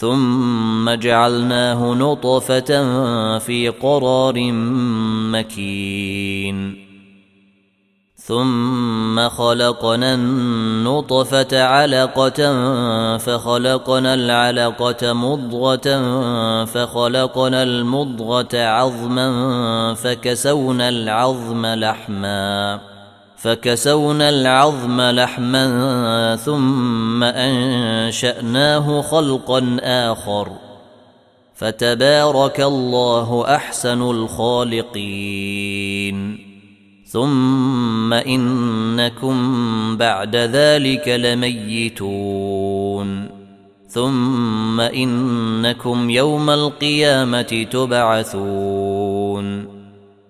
ثم جعلناه نطفة في قرار مكين. ثم خلقنا النطفة علقة فخلقنا العلقة مضغة فخلقنا المضغة عظما فكسونا العظم لحماً. فكسونا العظم لحما ثم أنشأناه خلقا آخر. فتبارك الله أحسن الخالقين. ثم إنكم بعد ذلك لميتون. ثم إنكم يوم القيامة تبعثون.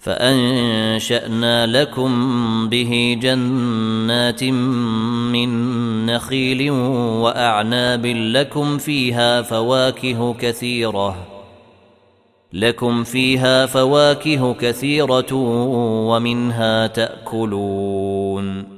فأنشأنا لكم به جنات من نخيل وأعناب لكم فيها فواكه كثيرة لكم فيها فواكه كثيرة ومنها تأكلون.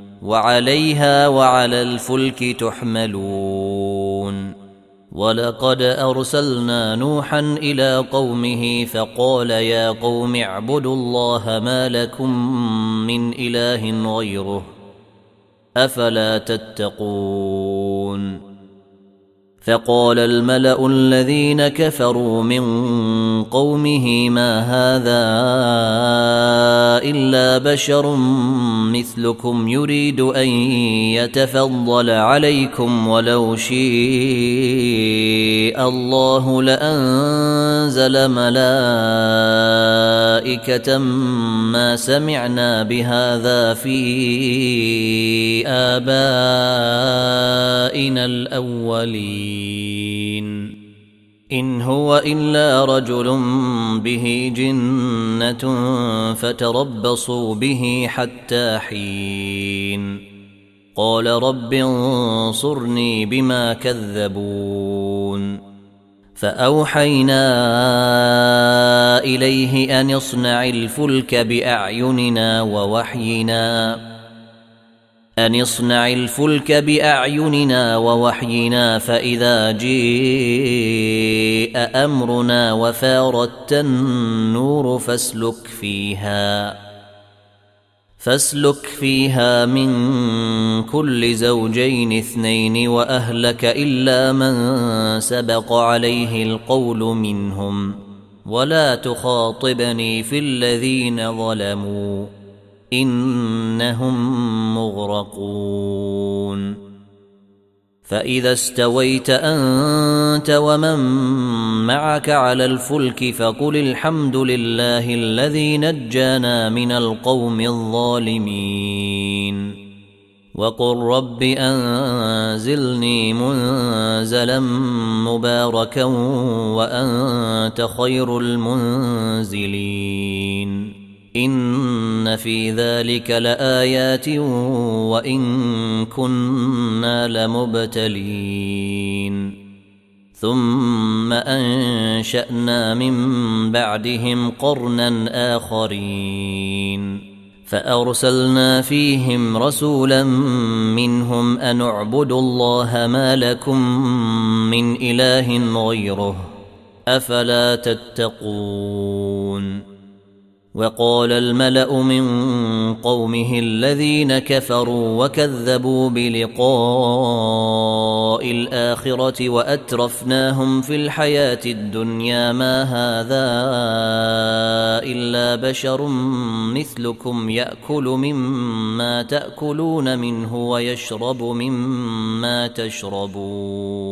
وعليها وعلى الفلك تحملون. ولقد أرسلنا نوحا إلى قومه فقال يا قوم اعبدوا الله ما لكم من إله غيره أفلا تتقون. فقال الملأ الذين كفروا من قومه ما هذا إلا بشر مثلكم يريد أن يتفضل عليكم ولو شيء الله لأنزل ملائكة ما سمعنا بهذا في آبائنا الأولين. إن هو إلا رجل به جنة فتربصوا به حتى حين. قال رب انصرني بما كذبون. فأوحينا إليه أن اصنع الفلك بأعيننا ووحينا. أن اصنع الفلك بأعيننا ووحينا فإذا جيء أمرنا وفاردت النور فاسلك فيها فاسلك فيها من كل زوجين اثنين واهلك الا من سبق عليه القول منهم ولا تخاطبني في الذين ظلموا إنهم مغرقون. فإذا استويت أنت ومن معك على الفلك فقل الحمد لله الذي نجانا من القوم الظالمين. وقل رب أنزلني منزلا مباركا وأنت خير المنزلين. إن في ذلك لآيات وإن كنا لمبتلين. ثم أنشأنا من بعدهم قرنا آخرين. فأرسلنا فيهم رسولا منهم أن اعبدوا الله ما لكم من إله غيره. أفلا تتقون؟ وقال الملأ من قومه الذين كفروا وكذبوا بلقاء الآخرة وأترفناهم في الحياة الدنيا ما هذا إلا بشر مثلكم يأكل مما تأكلون منه ويشرب مما تشربون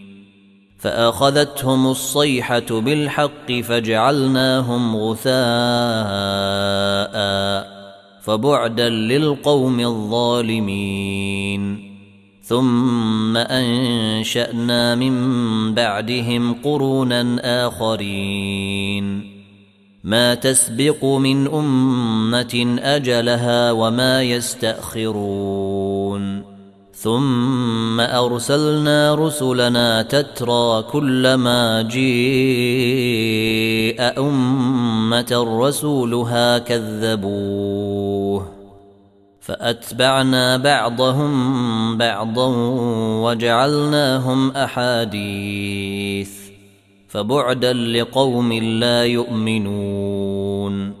فأخذتهم الصيحة بالحق فجعلناهم غثاء فبعدا للقوم الظالمين. ثم أنشأنا من بعدهم قرونا آخرين. ما تسبق من أمة أجلها وما يستأخرون. ثم أرسلنا رسلنا تترى كلما جيء أمة رسولها كذبوه فأتبعنا بعضهم بعضا وجعلناهم أحاديث فبعدا لقوم لا يؤمنون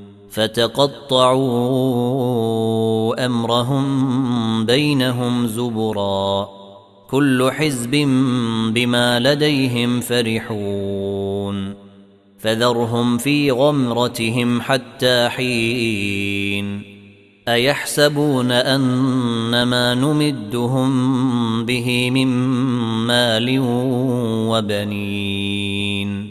فتقطعوا أمرهم بينهم زبرا. كل حزب بما لديهم فرحون. فذرهم في غمرتهم حتى حين. أيحسبون ان ما نمدهم به من مال وبنين.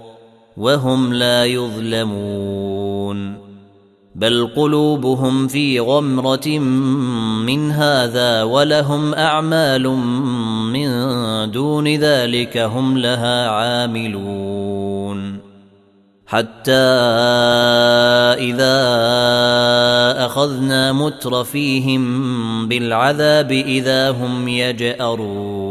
وهم لا يظلمون بل قلوبهم في غمرة من هذا ولهم أعمال من دون ذلك هم لها عاملون حتى إذا أخذنا مترفيهم بالعذاب إذا هم يجأرون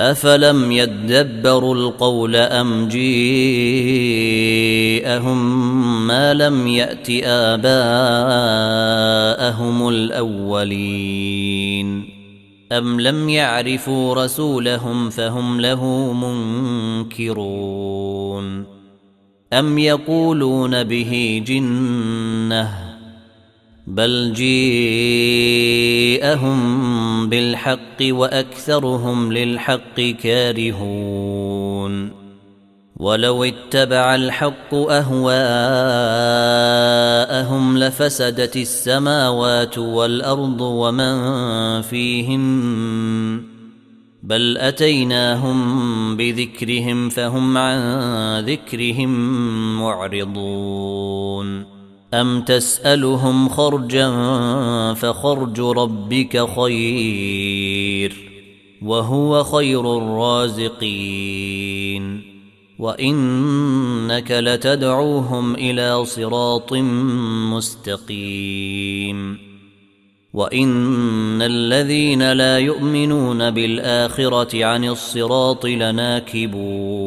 أفلم يدبروا القول أم جيءهم ما لم يأت آباءهم الأولين أم لم يعرفوا رسولهم فهم له منكرون أم يقولون به جنة بل جيءهم بالحق وأكثرهم للحق كارهون. ولو اتبع الحق أهواءهم لفسدت السماوات والأرض ومن فيهن بل أتيناهم بذكرهم فهم عن ذكرهم معرضون. أم تسألهم خرجا فخرج ربك خير وهو خير الرازقين وإنك لتدعوهم إلى صراط مستقيم وإن الذين لا يؤمنون بالآخرة عن الصراط لناكبون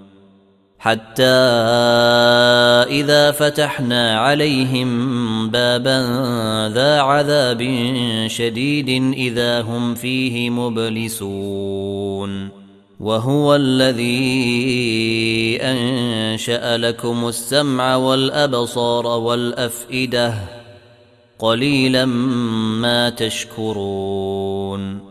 حتى إذا فتحنا عليهم بابا ذا عذاب شديد إذا هم فيه مبلسون. وهو الذي أنشأ لكم السمع والأبصار والأفئدة قليلا ما تشكرون.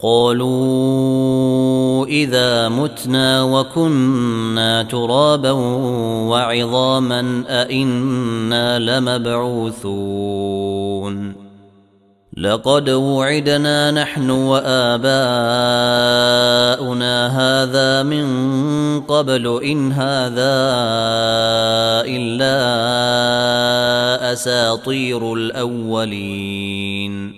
قالوا إذا متنا وكنا ترابا وعظاما أئنا لمبعوثون. لقد وعدنا نحن وآباؤنا هذا من قبل إن هذا إلا أساطير الأولين.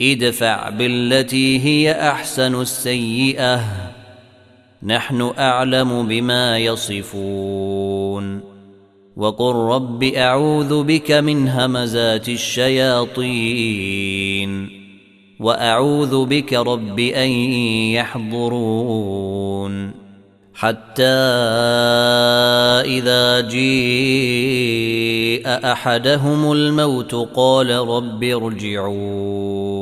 ادفع بالتي هي أحسن السيئة. نحن أعلم بما يصفون. وقل رب أعوذ بك من همزات الشياطين. وأعوذ بك رب أن يحضرون. حتى إذا جيء أحدهم الموت قال رب ارجعون.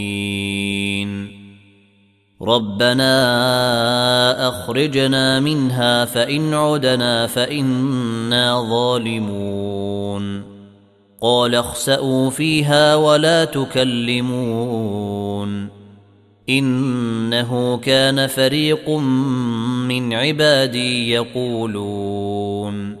ربنا اخرجنا منها فان عدنا فانا ظالمون قال اخسئوا فيها ولا تكلمون انه كان فريق من عبادي يقولون